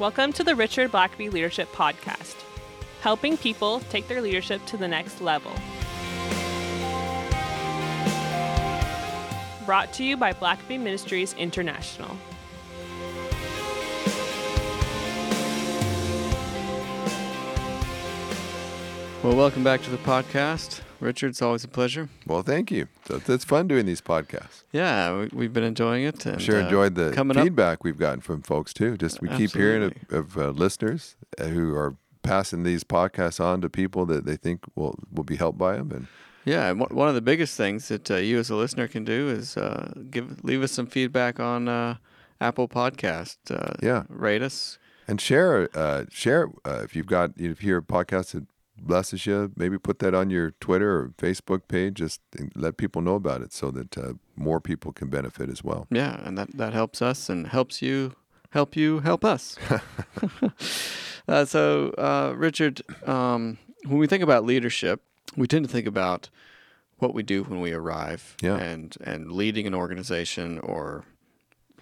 Welcome to the Richard Blackaby Leadership Podcast, helping people take their leadership to the next level. Brought to you by Blackaby Ministries International. Well, welcome back to the podcast. Richard, it's always a pleasure. Well, thank you. It's fun doing these podcasts. Yeah, we, have been enjoying it. And, sure uh, enjoyed the feedback up. we've gotten from folks too. Just we keep hearing of, of uh, listeners uh, who are passing these podcasts on to people that they think will will be helped by them. And yeah, and one of the biggest things that uh, you as a listener can do is uh, give leave us some feedback on uh, Apple Podcast. Uh, yeah, rate us and share share if you've got if you hear podcasts that blesses you, maybe put that on your Twitter or Facebook page. Just let people know about it so that uh, more people can benefit as well. Yeah, and that, that helps us and helps you help you help us. uh, so, uh, Richard, um, when we think about leadership, we tend to think about what we do when we arrive yeah. and, and leading an organization or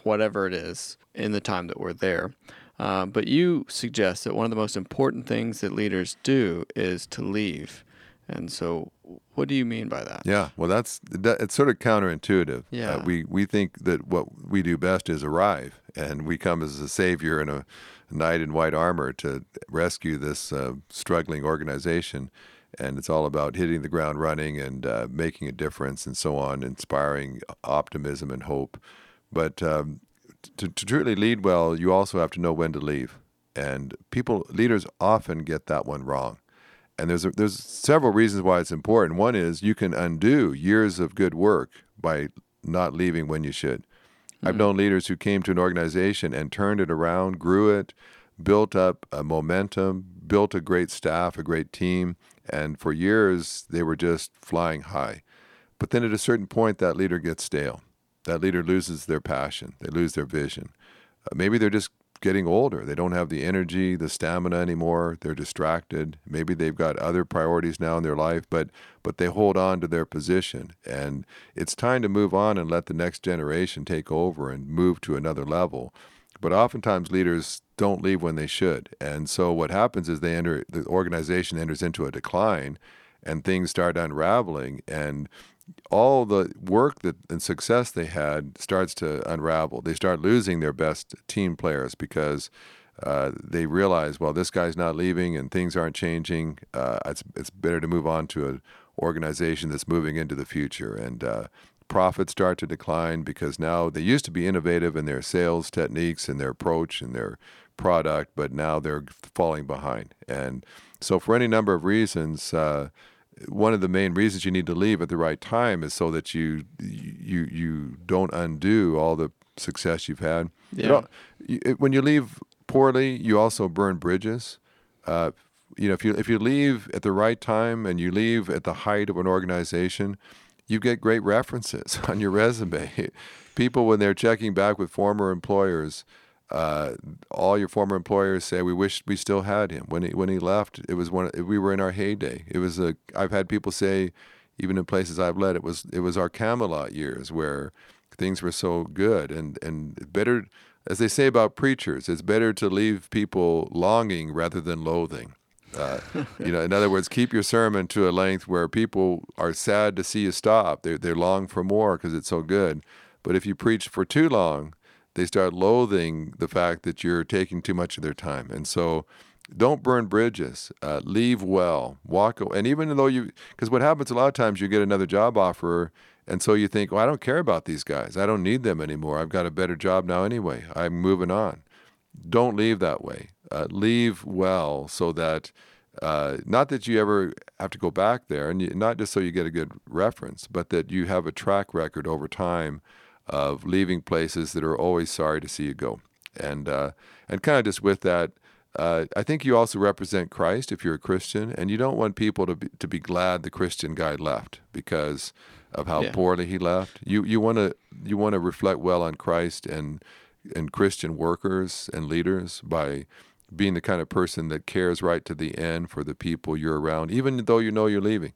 whatever it is in the time that we're there. Uh, but you suggest that one of the most important things that leaders do is to leave. And so, what do you mean by that? Yeah, well, that's that, it's sort of counterintuitive. Uh, yeah, uh, we we think that what we do best is arrive, and we come as a savior in a knight in white armor to rescue this uh, struggling organization, and it's all about hitting the ground running and uh, making a difference and so on, inspiring optimism and hope. But um, to, to truly lead well, you also have to know when to leave. And people, leaders often get that one wrong. And there's a, there's several reasons why it's important. One is you can undo years of good work by not leaving when you should. Mm-hmm. I've known leaders who came to an organization and turned it around, grew it, built up a momentum, built a great staff, a great team, and for years they were just flying high. But then at a certain point, that leader gets stale that leader loses their passion, they lose their vision. Uh, maybe they're just getting older. They don't have the energy, the stamina anymore. They're distracted. Maybe they've got other priorities now in their life, but but they hold on to their position. And it's time to move on and let the next generation take over and move to another level. But oftentimes leaders don't leave when they should. And so what happens is they enter the organization enters into a decline and things start unraveling and all the work that and success they had starts to unravel. They start losing their best team players because uh, they realize, well, this guy's not leaving and things aren't changing. Uh, it's it's better to move on to an organization that's moving into the future. And uh, profits start to decline because now they used to be innovative in their sales techniques and their approach and their product, but now they're falling behind. And so, for any number of reasons uh, one of the main reasons you need to leave at the right time is so that you you you don't undo all the success you've had. Yeah. You know, when you leave poorly, you also burn bridges. Uh, you know, if you if you leave at the right time and you leave at the height of an organization, you get great references on your resume. People, when they're checking back with former employers, uh, all your former employers say we wish we still had him when he when he left. It was one we were in our heyday. It was a. I've had people say, even in places I've led, it was it was our Camelot years where things were so good and and better. As they say about preachers, it's better to leave people longing rather than loathing. Uh, you know, in other words, keep your sermon to a length where people are sad to see you stop. They they long for more because it's so good. But if you preach for too long, they start loathing the fact that you're taking too much of their time. And so don't burn bridges. Uh, leave well. Walk. And even though you, because what happens a lot of times, you get another job offer, and so you think, well, I don't care about these guys. I don't need them anymore. I've got a better job now anyway. I'm moving on. Don't leave that way. Uh, leave well so that. Uh, not that you ever have to go back there, and you, not just so you get a good reference, but that you have a track record over time of leaving places that are always sorry to see you go. And uh, and kind of just with that, uh, I think you also represent Christ if you're a Christian, and you don't want people to be, to be glad the Christian guy left because of how yeah. poorly he left. You you want to you want to reflect well on Christ and and Christian workers and leaders by being the kind of person that cares right to the end for the people you're around, even though you know you're leaving.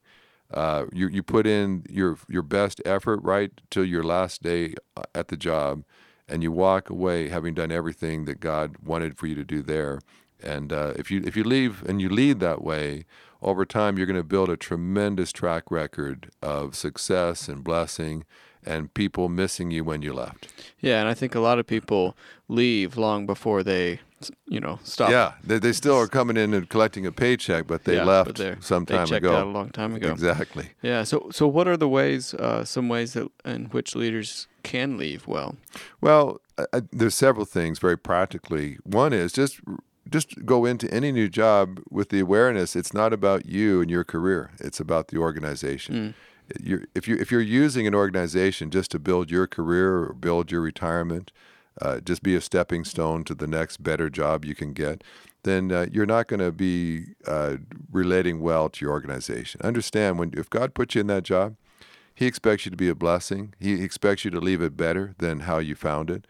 Uh, you you put in your your best effort right till your last day uh, at the job, and you walk away having done everything that God wanted for you to do there. And uh, if you if you leave and you lead that way, over time you're going to build a tremendous track record of success and blessing and people missing you when you left. Yeah, and I think a lot of people leave long before they, you know, stop. Yeah, they, they still are coming in and collecting a paycheck, but they Yeah, left but some time ago. out a long time ago. Exactly. Yeah. So, so what are the ways, uh, some ways that in which leaders can leave well? Well, there's several things very practically. One is just just go into any new job with the awareness it's not about you and your career; it's about the organization. You're, if you if you're using an organization just to build your career or build your retirement, uh, just be a stepping stone to the next better job you can get, then uh, you're not going to be uh, relating well to your organization. Understand when if God put you in that job, he expects you to be a blessing. He expects you to leave it better than how you found it.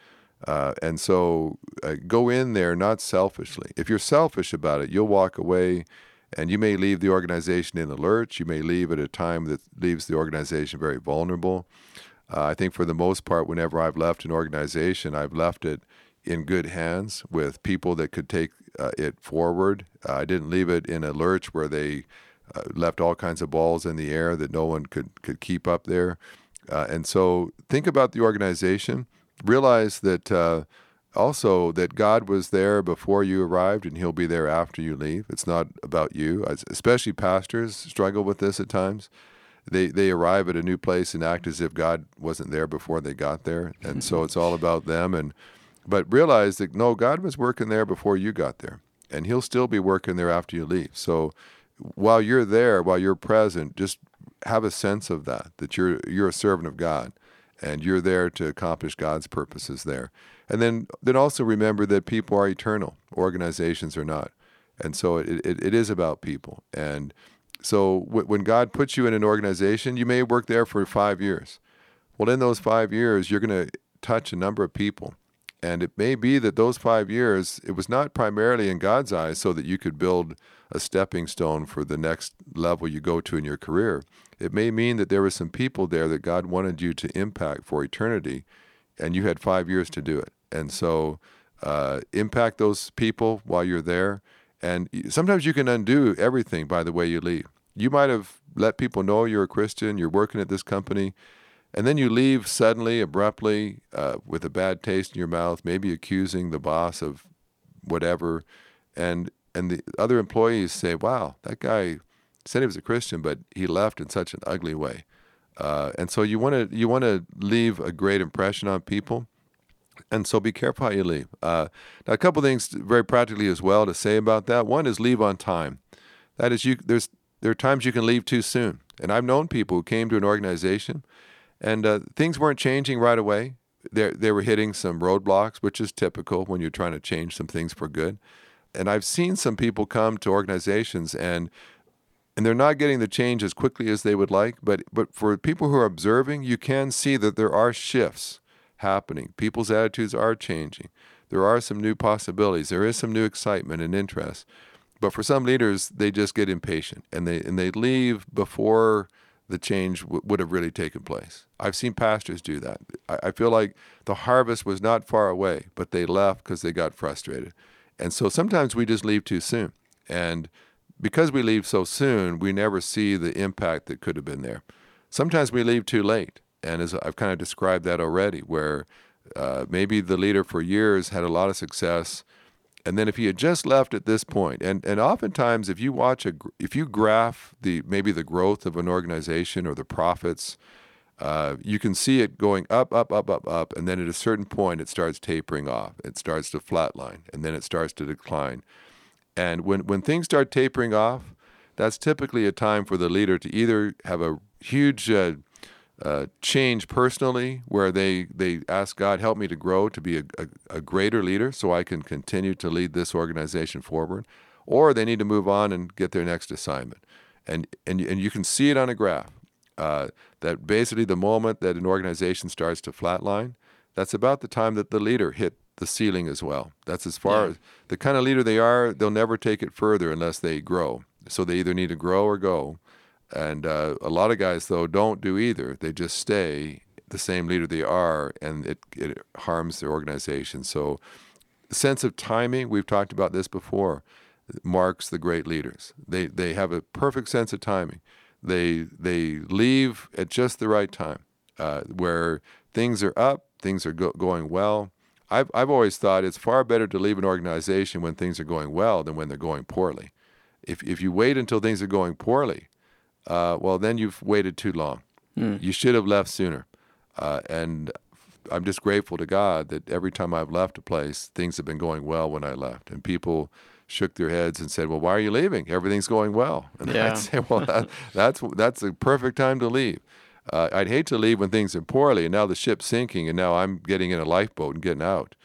Uh, and so uh, go in there not selfishly. If you're selfish about it, you'll walk away and you may leave the organization in the lurch. You may leave at a time that leaves the organization very vulnerable. Uh, I think for the most part, whenever I've left an organization, I've left it in good hands with people that could take uh, it forward. Uh, I didn't leave it in a lurch where they uh, left all kinds of balls in the air that no one could, could keep up there. Uh, and so think about the organization. Realize that uh, also that God was there before you arrived and he'll be there after you leave. It's not about you. Especially pastors struggle with this at times. They, they arrive at a new place and act as if God wasn't there before they got there. And so it's all about them. And but realize that no, God was working there before you got there, and He'll still be working there after you leave. So while you're there, while you're present, just have a sense of that that you're you're a servant of God, and you're there to accomplish God's purposes there. And then then also remember that people are eternal, organizations are not, and so it it, it is about people. And so w- when God puts you in an organization, you may work there for five years. Well, in those five years, you're going to touch a number of people. And it may be that those five years, it was not primarily in God's eyes so that you could build a stepping stone for the next level you go to in your career. It may mean that there were some people there that God wanted you to impact for eternity, and you had five years to do it. And so, uh, impact those people while you're there. And sometimes you can undo everything by the way you leave. You might have let people know you're a Christian, you're working at this company, and then you leave suddenly, abruptly, uh, with a bad taste in your mouth, maybe accusing the boss of whatever, and and the other employees say, "Wow, that guy said he was a Christian, but he left in such an ugly way." Uh, and so you want to you want to leave a great impression on people, and so be careful how you leave. Uh, now, a couple things very practically as well to say about that. One is leave on time. That is, you there's there are times you can leave too soon, and I've known people who came to an organization and uh, things weren't changing right away. They they were hitting some roadblocks, which is typical when you're trying to change some things for good. And I've seen some people come to organizations and and they're not getting the change as quickly as they would like. But but for people who are observing, you can see that there are shifts happening. People's attitudes are changing. There are some new possibilities. There is some new excitement and interest. But for some leaders, they just get impatient and they and they leave before the change w- would have really taken place. I've seen pastors do that. I, I feel like the harvest was not far away, but they left because they got frustrated. And so sometimes we just leave too soon. And because we leave so soon, we never see the impact that could have been there. Sometimes we leave too late. And as I've kind of described that already, where uh, maybe the leader for years had a lot of success, and then if he had just left at this point, and and oftentimes if you watch a if you graph the maybe the growth of an organization or the profits, uh, you can see it going up, up, up, up, up, and then at a certain point it starts tapering off. It starts to flatline, and then it starts to decline. And when when things start tapering off, that's typically a time for the leader to either have a huge uh, uh, change personally, where they they ask God, help me to grow to be a, a, a greater leader, so I can continue to lead this organization forward, or they need to move on and get their next assignment. And and and you can see it on a graph uh, that basically the moment that an organization starts to flatline, that's about the time that the leader hit the ceiling as well. That's as far Yeah. as the kind of leader they are. They'll never take it further unless they grow. So they either need to grow or go. And uh, a lot of guys though don't do either. They just stay the same leader they are, and it, it harms their organization. So, sense of timing, we've talked about this before, marks the great leaders. They, they have a perfect sense of timing. They, they leave at just the right time, uh, where things are up, things are go- going well. I've, I've always thought it's far better to leave an organization when things are going well than when they're going poorly. If, if you wait until things are going poorly, uh, well, then you've waited too long. Mm. You should have left sooner. Uh, and I'm just grateful to God that every time I've left a place, things have been going well when I left. And people shook their heads and said, "Well, why are you leaving? Everything's going well." And yeah. I'd say, "Well, that, that's that's a perfect time to leave." Uh, I'd hate to leave when things are poorly, and now the ship's sinking, and now I'm getting in a lifeboat and getting out.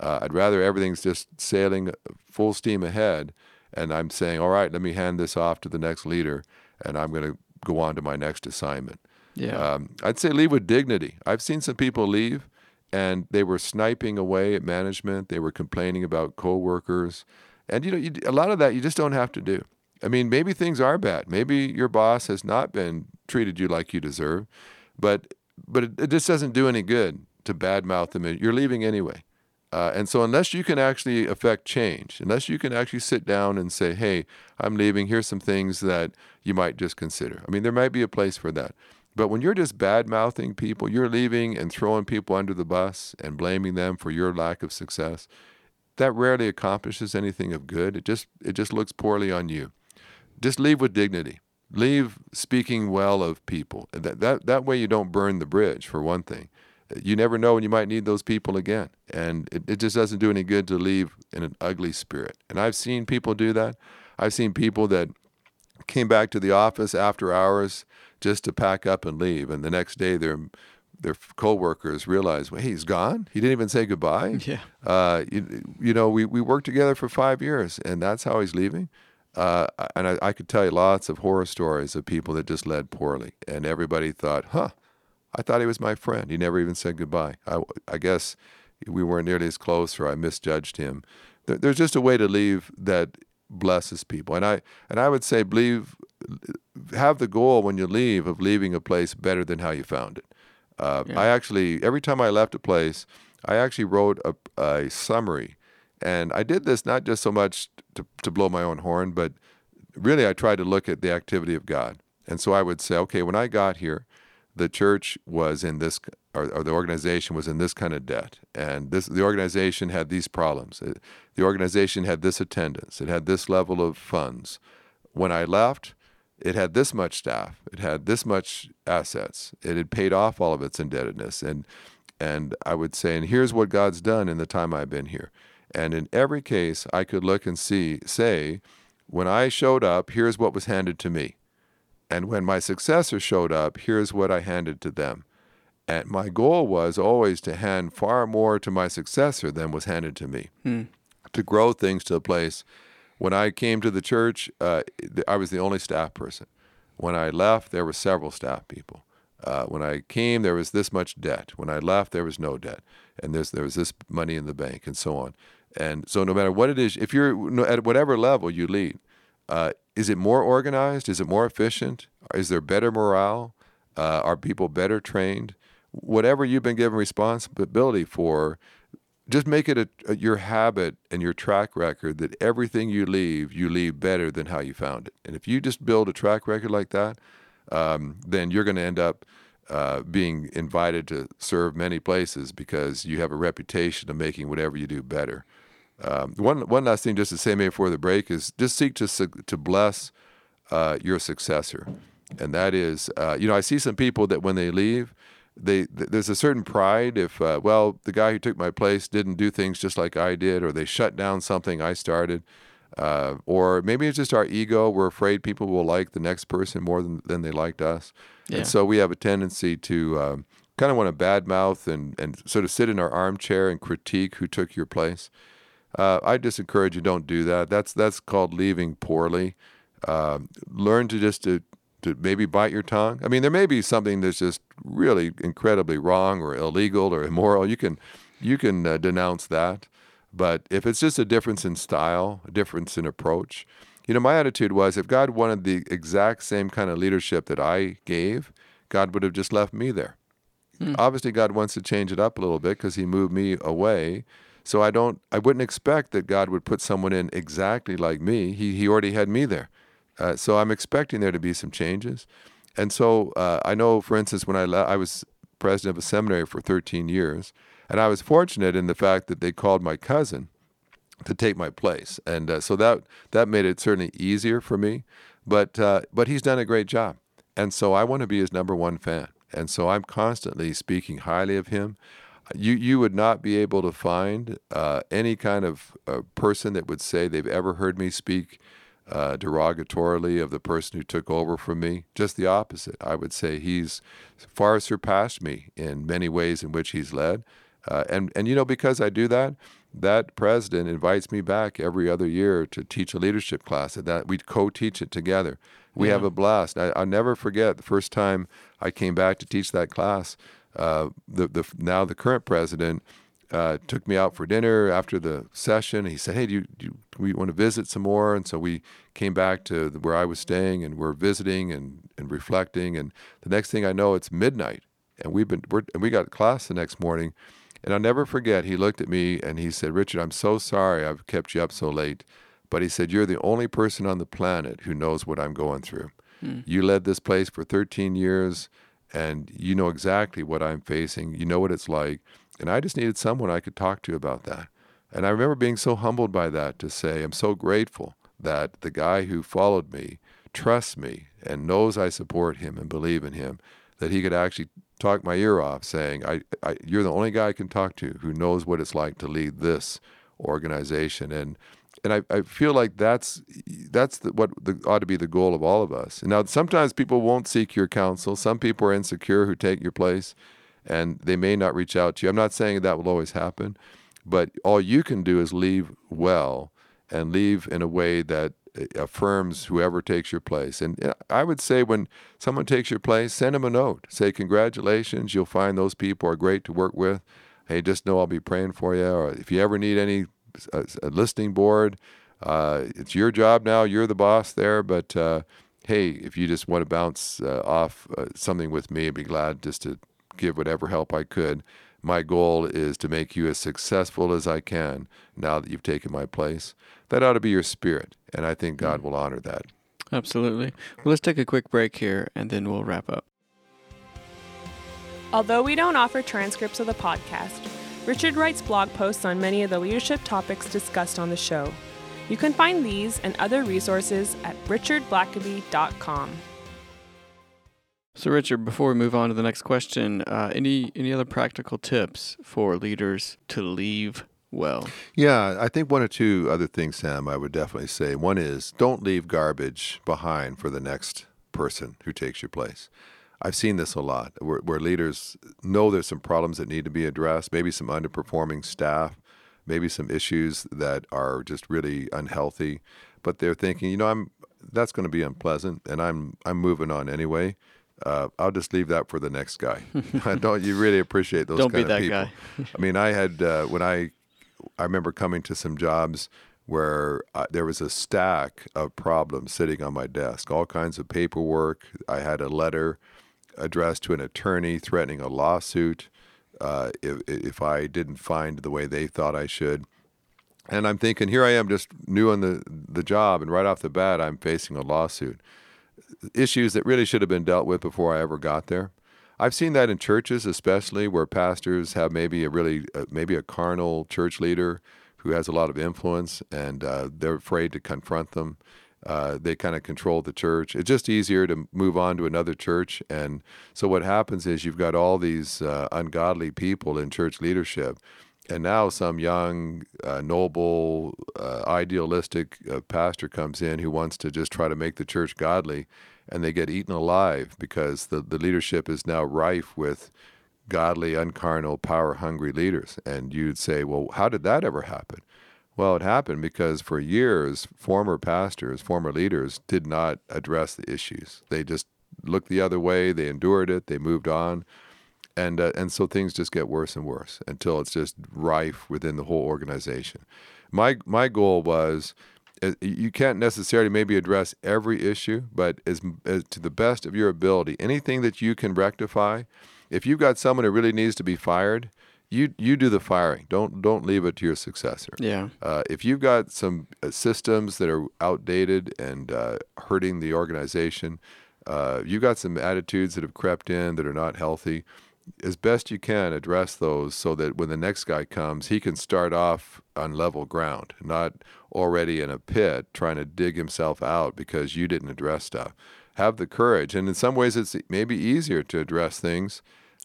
Uh, I'd rather everything's just sailing full steam ahead, and I'm saying, "All right, let me hand this off to the next leader, and I'm going to go on to my next assignment." Yeah. Um, I'd say leave with dignity. I've seen some people leave and they were sniping away at management. They were complaining about coworkers. And you know, you, a lot of that you just don't have to do. I mean, maybe things are bad. Maybe your boss has not been treated you like you deserve, but but it, it just doesn't do any good to badmouth them. You're leaving anyway. Uh, and so, unless you can actually affect change, unless you can actually sit down and say, "Hey, I'm leaving. Here's some things that you might just consider." I mean, there might be a place for that. But when you're just bad mouthing people, you're leaving and throwing people under the bus and blaming them for your lack of success, that rarely accomplishes anything of good. It just it just looks poorly on you. Just leave with dignity. Leave speaking well of people. That that that way you don't burn the bridge for one thing. You never know when you might need those people again. And it, it just doesn't do any good to leave in an ugly spirit. And I've seen people do that. I've seen people that came back to the office after hours just to pack up and leave. And the next day, their their coworkers realize, well, hey, he's gone. He didn't even say goodbye. Yeah. Uh, you, you know, we, we worked together for five years, and that's how he's leaving. Uh, and I, I could tell you lots of horror stories of people that just led poorly, and everybody thought, huh, I thought he was my friend. He never even said goodbye. I, I guess we weren't nearly as close, or I misjudged him. There, there's just a way to leave that blesses people, and I and I would say believe have the goal when you leave of leaving a place better than how you found it. Uh, yeah. I actually, every time I left a place, I actually wrote a, a, summary. And I did this not just so much to, to blow my own horn, but really I tried to look at the activity of God. And so I would say, okay, when I got here, the church was in this, or, or the organization was in this kind of debt. And this, the organization had these problems. It, the organization had this attendance. It had this level of funds. When I left, it had this much staff, it had this much assets, it had paid off all of its indebtedness, and and I would say, and here's what God's done in the time I've been here, and in every case I could look and see, say, when I showed up, here's what was handed to me, and when my successor showed up, here's what I handed to them. And my goal was always to hand far more to my successor than was handed to me, hmm. to grow things to a place when I came to the church, uh, I was the only staff person. When I left, there were several staff people. Uh, when I came, there was this much debt. When I left, there was no debt, and there was this money in the bank, and so on. And so, no matter what it is, if you're at whatever level you lead, uh, is it more organized? Is it more efficient? Is there better morale? Uh, are people better trained? Whatever you've been given responsibility for, just make it a, a, your habit and your track record that everything you leave, you leave better than how you found it. And if you just build a track record like that, um, then you're going to end up uh, being invited to serve many places because you have a reputation of making whatever you do better. Um, one one last thing, just to say maybe before the break, is just seek to to bless uh, your successor, and that is, uh, you know, I see some people that when they leave, they there's a certain pride if uh, well the guy who took my place didn't do things just like I did or they shut down something I started. Uh, or maybe it's just our ego. We're afraid people will like the next person more than, than they liked us. Yeah. and so we have a tendency to um, kind of want to badmouth and, and sort of sit in our armchair and critique who took your place uh, I just encourage you don't do that that's that's called leaving poorly uh, learn to just to to maybe bite your tongue. I mean, there may be something that's just really incredibly wrong or illegal or immoral. You can you can uh, denounce that. But if it's just a difference in style, a difference in approach, you know, my attitude was if God wanted the exact same kind of leadership that I gave, God would have just left me there. Obviously, God wants to change it up a little bit because He moved me away. So I don't, I wouldn't expect that God would put someone in exactly like me. He He already had me there. Uh, so I'm expecting there to be some changes. And so uh, I know, for instance, when I I was president of a seminary for 13 years, and I was fortunate in the fact that they called my cousin to take my place, and uh, so that that made it certainly easier for me. But uh, but he's done a great job, and so I want to be his number one fan, and so I'm constantly speaking highly of him. You you would not be able to find uh, any kind of uh, person that would say they've ever heard me speak uh, derogatorily of the person who took over from me. Just the opposite. I would say he's far surpassed me in many ways in which he's led. Uh, and, and, you know, because I do that, that president invites me back every other year to teach a leadership class, and that we co teach it together. We yeah. have a blast. I, will never forget the first time I came back to teach that class. Uh, the, the, now the current president uh, took me out for dinner after the session. He said, "Hey, do you, do we want to visit some more?" And so we came back to where I was staying, and we're visiting and, and reflecting. And the next thing I know, it's midnight, and we've been we're, and we got class the next morning. And I'll never forget. He looked at me and he said, "Richard, I'm so sorry I've kept you up so late." But he said, "You're the only person on the planet who knows what I'm going through. Hmm. You led this place for 13 years, and you know exactly what I'm facing. You know what it's like." And I just needed someone I could talk to about that. And I remember being so humbled by that to say, I'm so grateful that the guy who followed me trusts me and knows I support him and believe in him, that he could actually talk my ear off saying, I, I, You're the only guy I can talk to who knows what it's like to lead this organization. And and I, I feel like that's that's the, what the, ought to be the goal of all of us. Now, sometimes people won't seek your counsel. Some people are insecure who take your place and they may not reach out to you. I'm not saying that will always happen, but all you can do is leave well and leave in a way that uh, affirms whoever takes your place. And I would say when someone takes your place, send them a note. Say, Congratulations, you'll find those people are great to work with. Hey, just know I'll be praying for you. Or if you ever need any a, a listing board, uh, it's your job now. You're the boss there. But uh, hey, if you just want to bounce uh, off uh, something with me, I'd be glad just to give whatever help I could. My goal is to make you as successful as I can now that you've taken my place. That ought to be your spirit, and I think God will honor that. Absolutely. Well, let's take a quick break here, and then we'll wrap up. Although we don't offer transcripts of the podcast, Richard writes blog posts on many of the leadership topics discussed on the show. You can find these and other resources at richardblackaby.com. So, Richard, before we move on to the next question, uh, any any other practical tips for leaders to leave well? Yeah, I think one or two other things, Sam, I would definitely say. One is don't leave garbage behind for the next person who takes your place. I've seen this a lot where, where leaders know there's some problems that need to be addressed, maybe some underperforming staff, maybe some issues that are just really unhealthy, but they're thinking, you know, I'm that's going to be unpleasant, and I'm I'm moving on anyway uh, I'll just leave that for the next guy. Don't you really appreciate those Don't kind be of that people? guy. I mean, I had uh, when I I remember coming to some jobs where I, there was a stack of problems sitting on my desk, all kinds of paperwork. I had a letter addressed to an attorney threatening a lawsuit uh, if, if I didn't find the way they thought I should. And I'm thinking, here I am, just new on the the job, and right off the bat, I'm facing a lawsuit issues that really should have been dealt with before I ever got there. I've seen that in churches, especially where pastors have maybe a really uh, maybe a carnal church leader who has a lot of influence, and uh, they're afraid to confront them. Uh, they kind of control the church. It's just easier to move on to another church, and so what happens is you've got all these uh, ungodly people in church leadership and now some young, uh, noble, uh, idealistic uh, pastor comes in who wants to just try to make the church godly, and they get eaten alive because the, the leadership is now rife with godly, uncarnal, power hungry leaders. And you'd say, well, how did that ever happen? Well, it happened because for years, former pastors, former leaders did not address the issues. They just looked the other way, they endured it, they moved on and uh, and so things just get worse and worse until it's just rife within the whole organization. My my goal was uh, you can't necessarily maybe address every issue, but as, as to the best of your ability, anything that you can rectify, if you've got someone who really needs to be fired, you you do the firing. Don't don't leave it to your successor. Yeah. Uh, if you've got some uh, systems that are outdated and uh, hurting the organization, uh, you've got some attitudes that have crept in that are not healthy. As best you can, address those so that when the next guy comes, he can start off on level ground, not already in a pit trying to dig himself out because you didn't address stuff. Have the courage, and in some ways, it's maybe easier to address things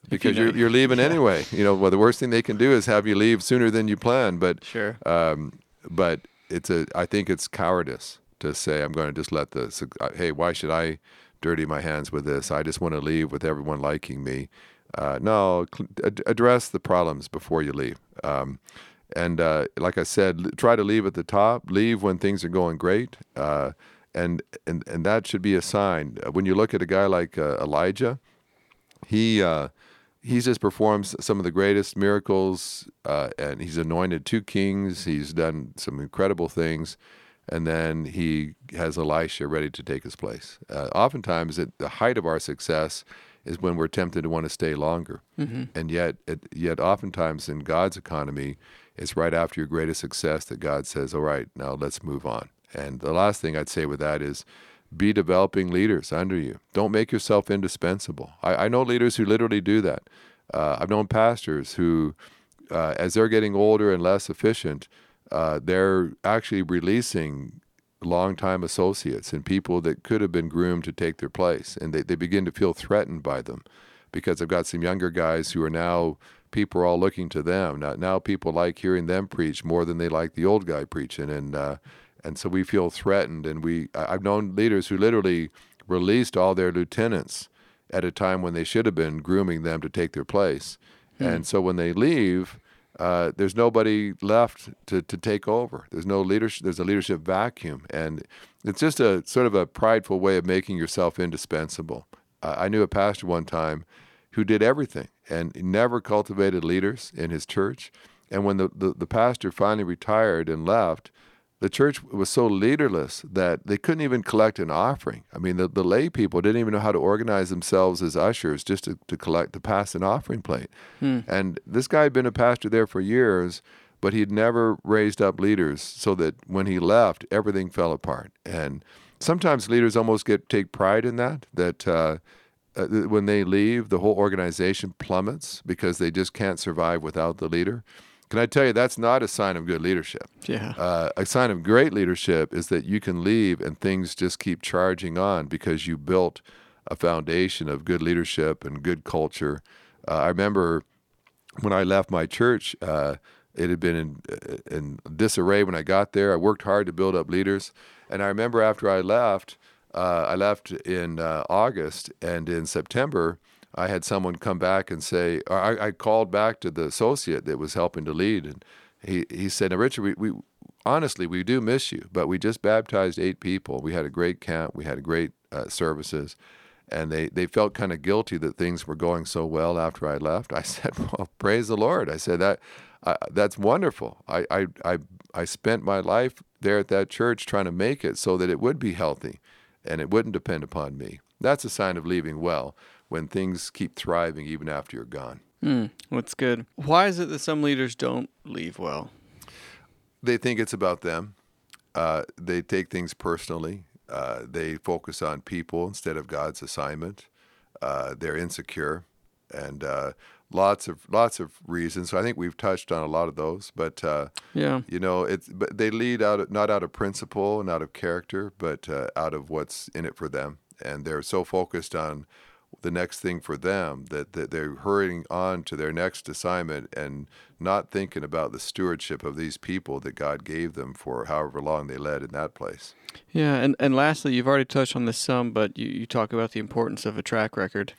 because know- you're, you're leaving anyway. You know, well, the worst thing they can do is have you leave sooner than you plan. But Sure. um, but it's a. I think it's cowardice to say I'm going to just let the. suc- uh, Hey, why should I dirty my hands with this? I just want to leave with everyone liking me. Uh, no, cl- ad- address the problems before you leave. Um, and uh, like I said, l- try to leave at the top. Leave when things are going great. Uh, and and and that should be a sign. When you look at a guy like uh, Elijah, he uh, he's just performed some of the greatest miracles, uh, and he's anointed two kings. He's done some incredible things, and then he has Elisha ready to take his place. Uh, oftentimes, at the height of our success is when we're tempted to want to stay longer, and yet, it, yet oftentimes in God's economy, it's right after your greatest success that God says, "All right, now let's move on." And the last thing I'd say with that is be developing leaders under you. Don't make yourself indispensable. I, I know leaders who literally do that. Uh, I've known pastors who, uh, as they're getting older and less efficient, uh, they're actually releasing longtime associates and people that could have been groomed to take their place. And they, they begin to feel threatened by them because I've got some younger guys who are now, people are all looking to them. Now, now people like hearing them preach more than they like the old guy preaching. And, uh, and so we feel threatened. And we, I've known leaders who literally released all their lieutenants at a time when they should have been grooming them to take their place. And so when they leave, uh, there's nobody left to, to take over. There's no leadership. There's a leadership vacuum, and it's just a sort of a prideful way of making yourself indispensable. Uh, I knew a pastor one time who did everything and never cultivated leaders in his church. And when the, the, the pastor finally retired and left, the church was so leaderless that they couldn't even collect an offering. I mean, the, the lay people didn't even know how to organize themselves as ushers just to, to collect, to pass an offering plate. And this guy had been a pastor there for years, but he'd never raised up leaders so that when he left, everything fell apart. And sometimes leaders almost get take pride in that, that uh, uh, when they leave, the whole organization plummets because they just can't survive without the leader. Can I tell you, that's not a sign of good leadership. Yeah. Uh, a sign of great leadership is that you can leave and things just keep charging on because you built a foundation of good leadership and good culture. Uh, I remember when I left my church, uh, it had been in, in disarray when I got there. I worked hard to build up leaders. And I remember after I left, uh, I left in uh, August, and in September, I had someone come back and say, I, I called back to the associate that was helping to lead, and he, he said, now, Richard, we, we honestly, we do miss you, but we just baptized eight people. We had a great camp, we had great uh, services and they, they felt kind of guilty that things were going so well after I left. I said, "Well, praise the Lord." I said that uh, that's wonderful. I, I I I spent my life there at that church trying to make it so that it would be healthy, and it wouldn't depend upon me. That's a sign of leaving well when things keep thriving even after you're gone. Hmm. That's good. Why is it that some leaders don't leave well? They think it's about them. Uh, they take things personally. Uh, they focus on people instead of God's assignment. Uh, they're insecure, and uh, lots of lots of reasons. So I think we've touched on a lot of those. But uh, Yeah. you know, it's but they lead out of, not out of principle and out of character, but uh, out of what's in it for them. And they're so focused on the next thing for them that, that they're hurrying on to their next assignment and not thinking about the stewardship of these people that God gave them for however long they led in that place. Yeah, and, and lastly, you've already touched on this some, but you, you talk about the importance of a track record.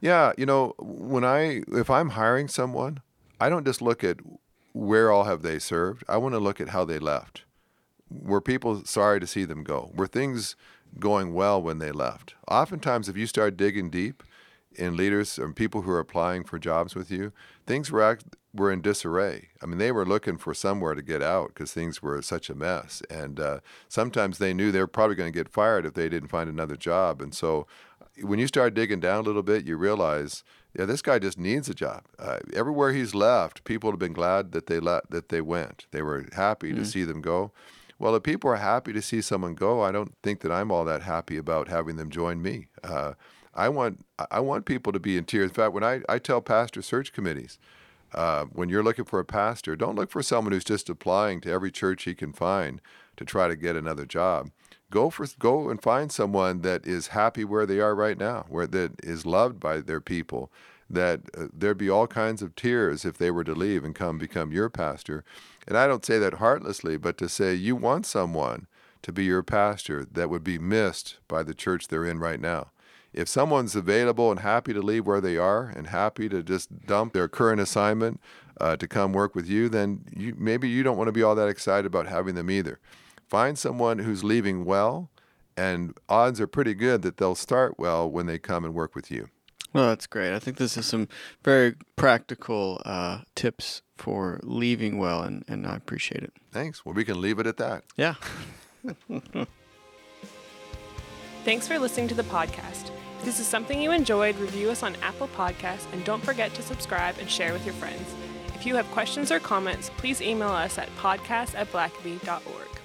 Yeah, you know, when I if I'm hiring someone, I don't just look at where all have they served. I want to look at how they left. Were people sorry to see them go? Were things going well when they left? Oftentimes, if you start digging deep in leaders and people who are applying for jobs with you, things were act, were in disarray. I mean, they were looking for somewhere to get out because things were such a mess. And uh, sometimes they knew they were probably going to get fired if they didn't find another job. And so, when you start digging down a little bit, you realize, yeah, this guy just needs a job. Uh, everywhere he's left, people have been glad that they let that they went. They were happy to see them go. Well, if people are happy to see someone go, I don't think that I'm all that happy about having them join me. Uh, I want I want people to be in tears. In fact, when I, I tell pastor search committees, uh, when you're looking for a pastor, don't look for someone who's just applying to every church he can find to try to get another job. Go for go and find someone that is happy where they are right now, where that is loved by their people. That uh, there'd be all kinds of tears if they were to leave and come become your pastor. And I don't say that heartlessly, but to say you want someone to be your pastor that would be missed by the church they're in right now if someone's available and happy to leave where they are and happy to just dump their current assignment uh, to come work with you, then you, maybe you don't want to be all that excited about having them either. Find someone who's leaving well, and odds are pretty good that they'll start well when they come and work with you. Well, that's great. I think this is some very practical uh, tips for leaving well, and, and I appreciate it. Thanks. Well, we can leave it at that. Yeah. Thanks for listening to the podcast. If this is something you enjoyed, review us on Apple Podcasts and don't forget to subscribe and share with your friends. If you have questions or comments, please email us at podcast at blackaby.org.